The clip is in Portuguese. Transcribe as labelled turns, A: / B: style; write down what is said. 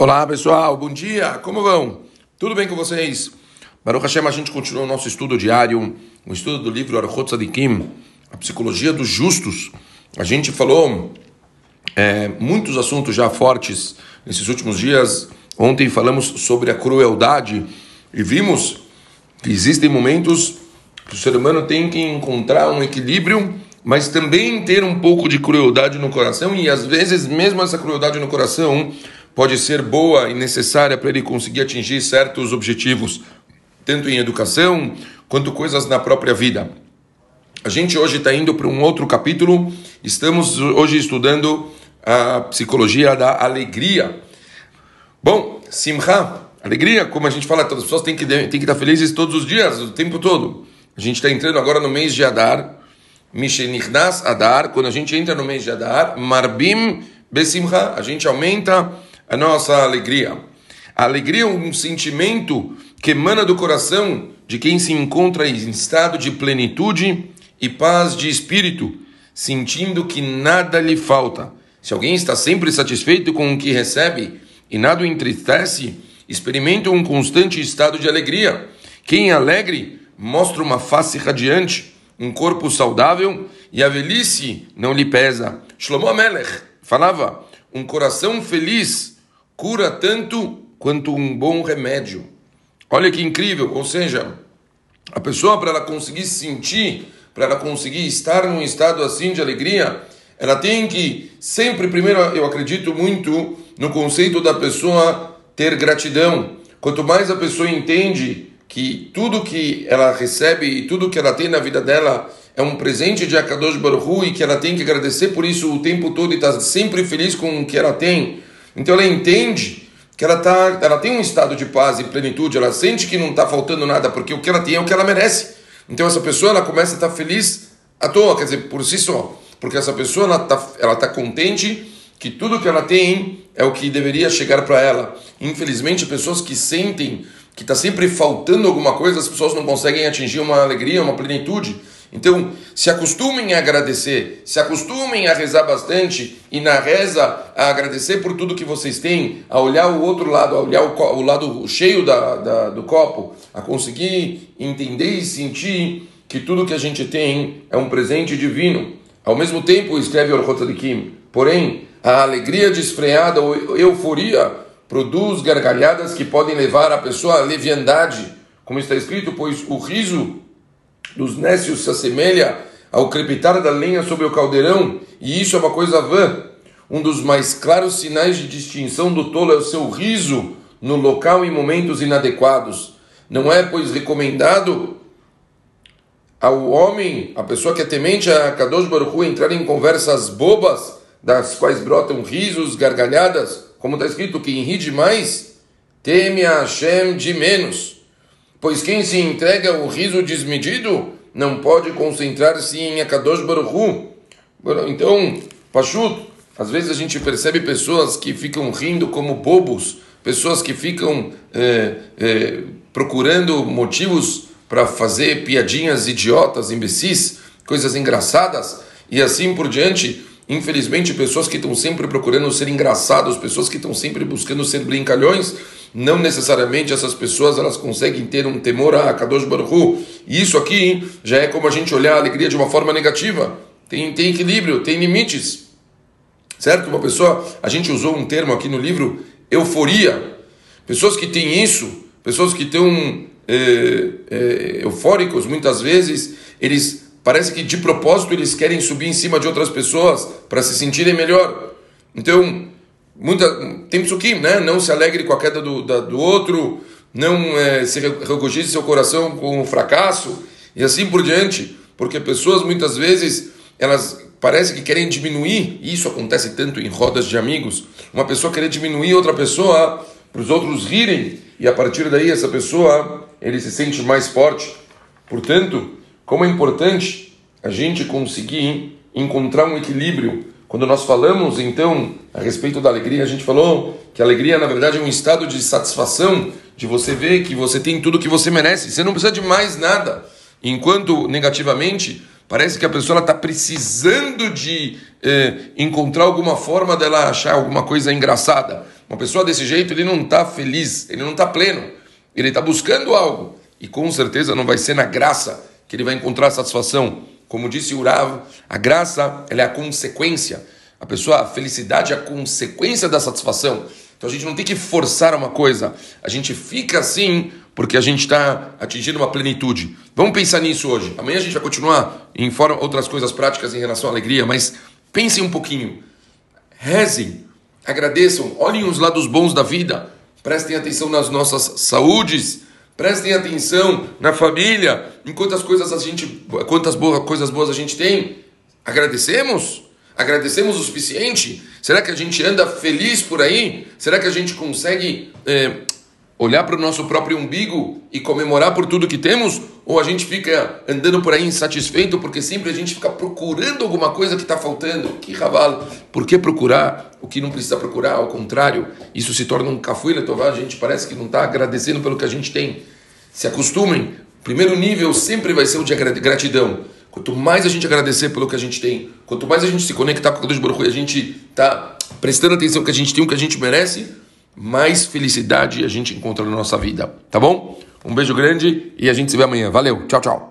A: Olá pessoal, bom dia, como vão? Tudo bem com vocês? Baruch Hashem, a gente continua o nosso estudo diário, o estudo do livro Archot Tzadikim, a psicologia dos justos. A gente falou é, muitos assuntos já fortes nesses últimos dias. Ontem falamos sobre a crueldade e vimos que existem momentos que o ser humano tem que encontrar um equilíbrio, mas também ter um pouco de crueldade no coração e às vezes mesmo essa crueldade no coração pode ser boa e necessária para ele conseguir atingir certos objetivos, tanto em educação quanto coisas na própria vida. A gente hoje está indo para um outro capítulo, estamos hoje estudando a psicologia da alegria. Bom, Simcha, alegria, como a gente fala, todas as pessoas têm que, têm que estar felizes todos os dias, o tempo todo. A gente está entrando agora no mês de Adar, Mishenichnas Adar, quando a gente entra no mês de Adar, Marbim Besimcha, a gente aumenta a nossa alegria. A alegria é um sentimento que emana do coração de quem se encontra em estado de plenitude e paz de espírito, sentindo que nada lhe falta. Se alguém está sempre satisfeito com o que recebe e nada o entristece, experimenta um constante estado de alegria. Quem é alegre mostra uma face radiante, um corpo saudável e a velhice não lhe pesa. Shlomo Amelech falava: um coração feliz cura tanto quanto um bom remédio. Olha que incrível, ou seja, a pessoa para ela conseguir sentir, para ela conseguir estar num estado assim de alegria, ela tem que sempre primeiro eu acredito muito no conceito da pessoa ter gratidão. Quanto mais a pessoa entende que tudo que ela recebe e tudo que ela tem na vida dela é um presente de Akadosh Baruch e que ela tem que agradecer por isso o tempo todo e estar tá sempre feliz com o que ela tem, então ela entende que ela, tá, ela tem um estado de paz e plenitude, ela sente que não está faltando nada, porque o que ela tem é o que ela merece. Então essa pessoa ela começa a estar tá feliz à toa, quer dizer, por si só. Porque essa pessoa ela está ela tá contente que tudo que ela tem é o que deveria chegar para ela. Infelizmente, pessoas que sentem que está sempre faltando alguma coisa, as pessoas não conseguem atingir uma alegria, uma plenitude. Então, se acostumem a agradecer, se acostumem a rezar bastante e na reza a agradecer por tudo que vocês têm, a olhar o outro lado, a olhar o, o lado cheio da, da, do copo, a conseguir entender e sentir que tudo que a gente tem é um presente divino. Ao mesmo tempo, escreve Orchot Kim, porém, a alegria desfreada ou euforia produz gargalhadas que podem levar a pessoa à leviandade, como está escrito, pois o riso dos nécios se assemelha ao crepitar da lenha sobre o caldeirão, e isso é uma coisa vã. Um dos mais claros sinais de distinção do tolo é o seu riso no local e momentos inadequados. Não é, pois, recomendado ao homem, a pessoa que é temente a Kadosh Baruch entrar em conversas bobas, das quais brotam risos, gargalhadas, como está escrito, quem ri demais, teme a Hashem de menos. Pois quem se entrega ao riso desmedido não pode concentrar-se em Akadosh Baruchu. Então, Pachut, às vezes a gente percebe pessoas que ficam rindo como bobos, pessoas que ficam é, é, procurando motivos para fazer piadinhas idiotas, imbecis, coisas engraçadas e assim por diante. Infelizmente, pessoas que estão sempre procurando ser engraçados, pessoas que estão sempre buscando ser brincalhões, não necessariamente essas pessoas elas conseguem ter um temor a Kadosh Baruch Hu. E isso aqui já é como a gente olhar a alegria de uma forma negativa. Tem, tem equilíbrio, tem limites. Certo? Uma pessoa, a gente usou um termo aqui no livro, euforia. Pessoas que têm isso, pessoas que estão é, é, eufóricos, muitas vezes, eles parece que de propósito eles querem subir em cima de outras pessoas para se sentirem melhor. Então, muita, tem psukim, né? Não se alegre com a queda do, da, do outro, não é, se regozije seu coração com o fracasso e assim por diante, porque pessoas muitas vezes elas parece que querem diminuir, e isso acontece tanto em rodas de amigos, uma pessoa querer diminuir outra pessoa para os outros rirem e a partir daí essa pessoa ele se sente mais forte. Portanto, como é importante a gente conseguir encontrar um equilíbrio. Quando nós falamos, então, a respeito da alegria, a gente falou que a alegria, na verdade, é um estado de satisfação, de você ver que você tem tudo que você merece. Você não precisa de mais nada. Enquanto, negativamente, Parece que a pessoa está precisando de eh, encontrar alguma forma dela achar alguma coisa engraçada. Uma pessoa desse jeito, ele não está feliz, ele não está pleno. Ele está buscando algo. E com certeza não vai ser na graça que ele vai encontrar satisfação. Como disse o Rav, a graça é a consequência. A pessoa, a felicidade é a consequência da satisfação. Então a gente não tem que forçar uma coisa. A gente fica assim porque a gente está atingindo uma plenitude. Vamos pensar nisso hoje. Amanhã a gente vai continuar em forma outras coisas práticas em relação à alegria, mas pensem um pouquinho. Rezem, agradeçam, olhem os lados bons da vida, prestem atenção nas nossas saúdes, prestem atenção na família, em quantas coisas a gente, quantas boas, coisas boas a gente tem. Agradecemos? Agradecemos o suficiente? Será que a gente anda feliz por aí? Será que a gente consegue é, olhar para o nosso próprio umbigo e comemorar por tudo que temos? Ou a gente fica andando por aí insatisfeito porque sempre a gente fica procurando alguma coisa que está faltando? Que cavalo! Por que procurar o que não precisa procurar? Ao contrário, isso se torna um cafuira tovar. A gente parece que não está agradecendo pelo que a gente tem. Se acostumem. O primeiro nível sempre vai ser o de gratidão. Quanto mais a gente agradecer pelo que a gente tem, quanto mais a gente se conectar com o Deus Baruch e a gente tá prestando atenção que a gente tem o que a gente merece, mais felicidade a gente encontra na nossa vida, tá bom? Um beijo grande e a gente se vê amanhã. Valeu, tchau, tchau.